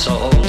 soul.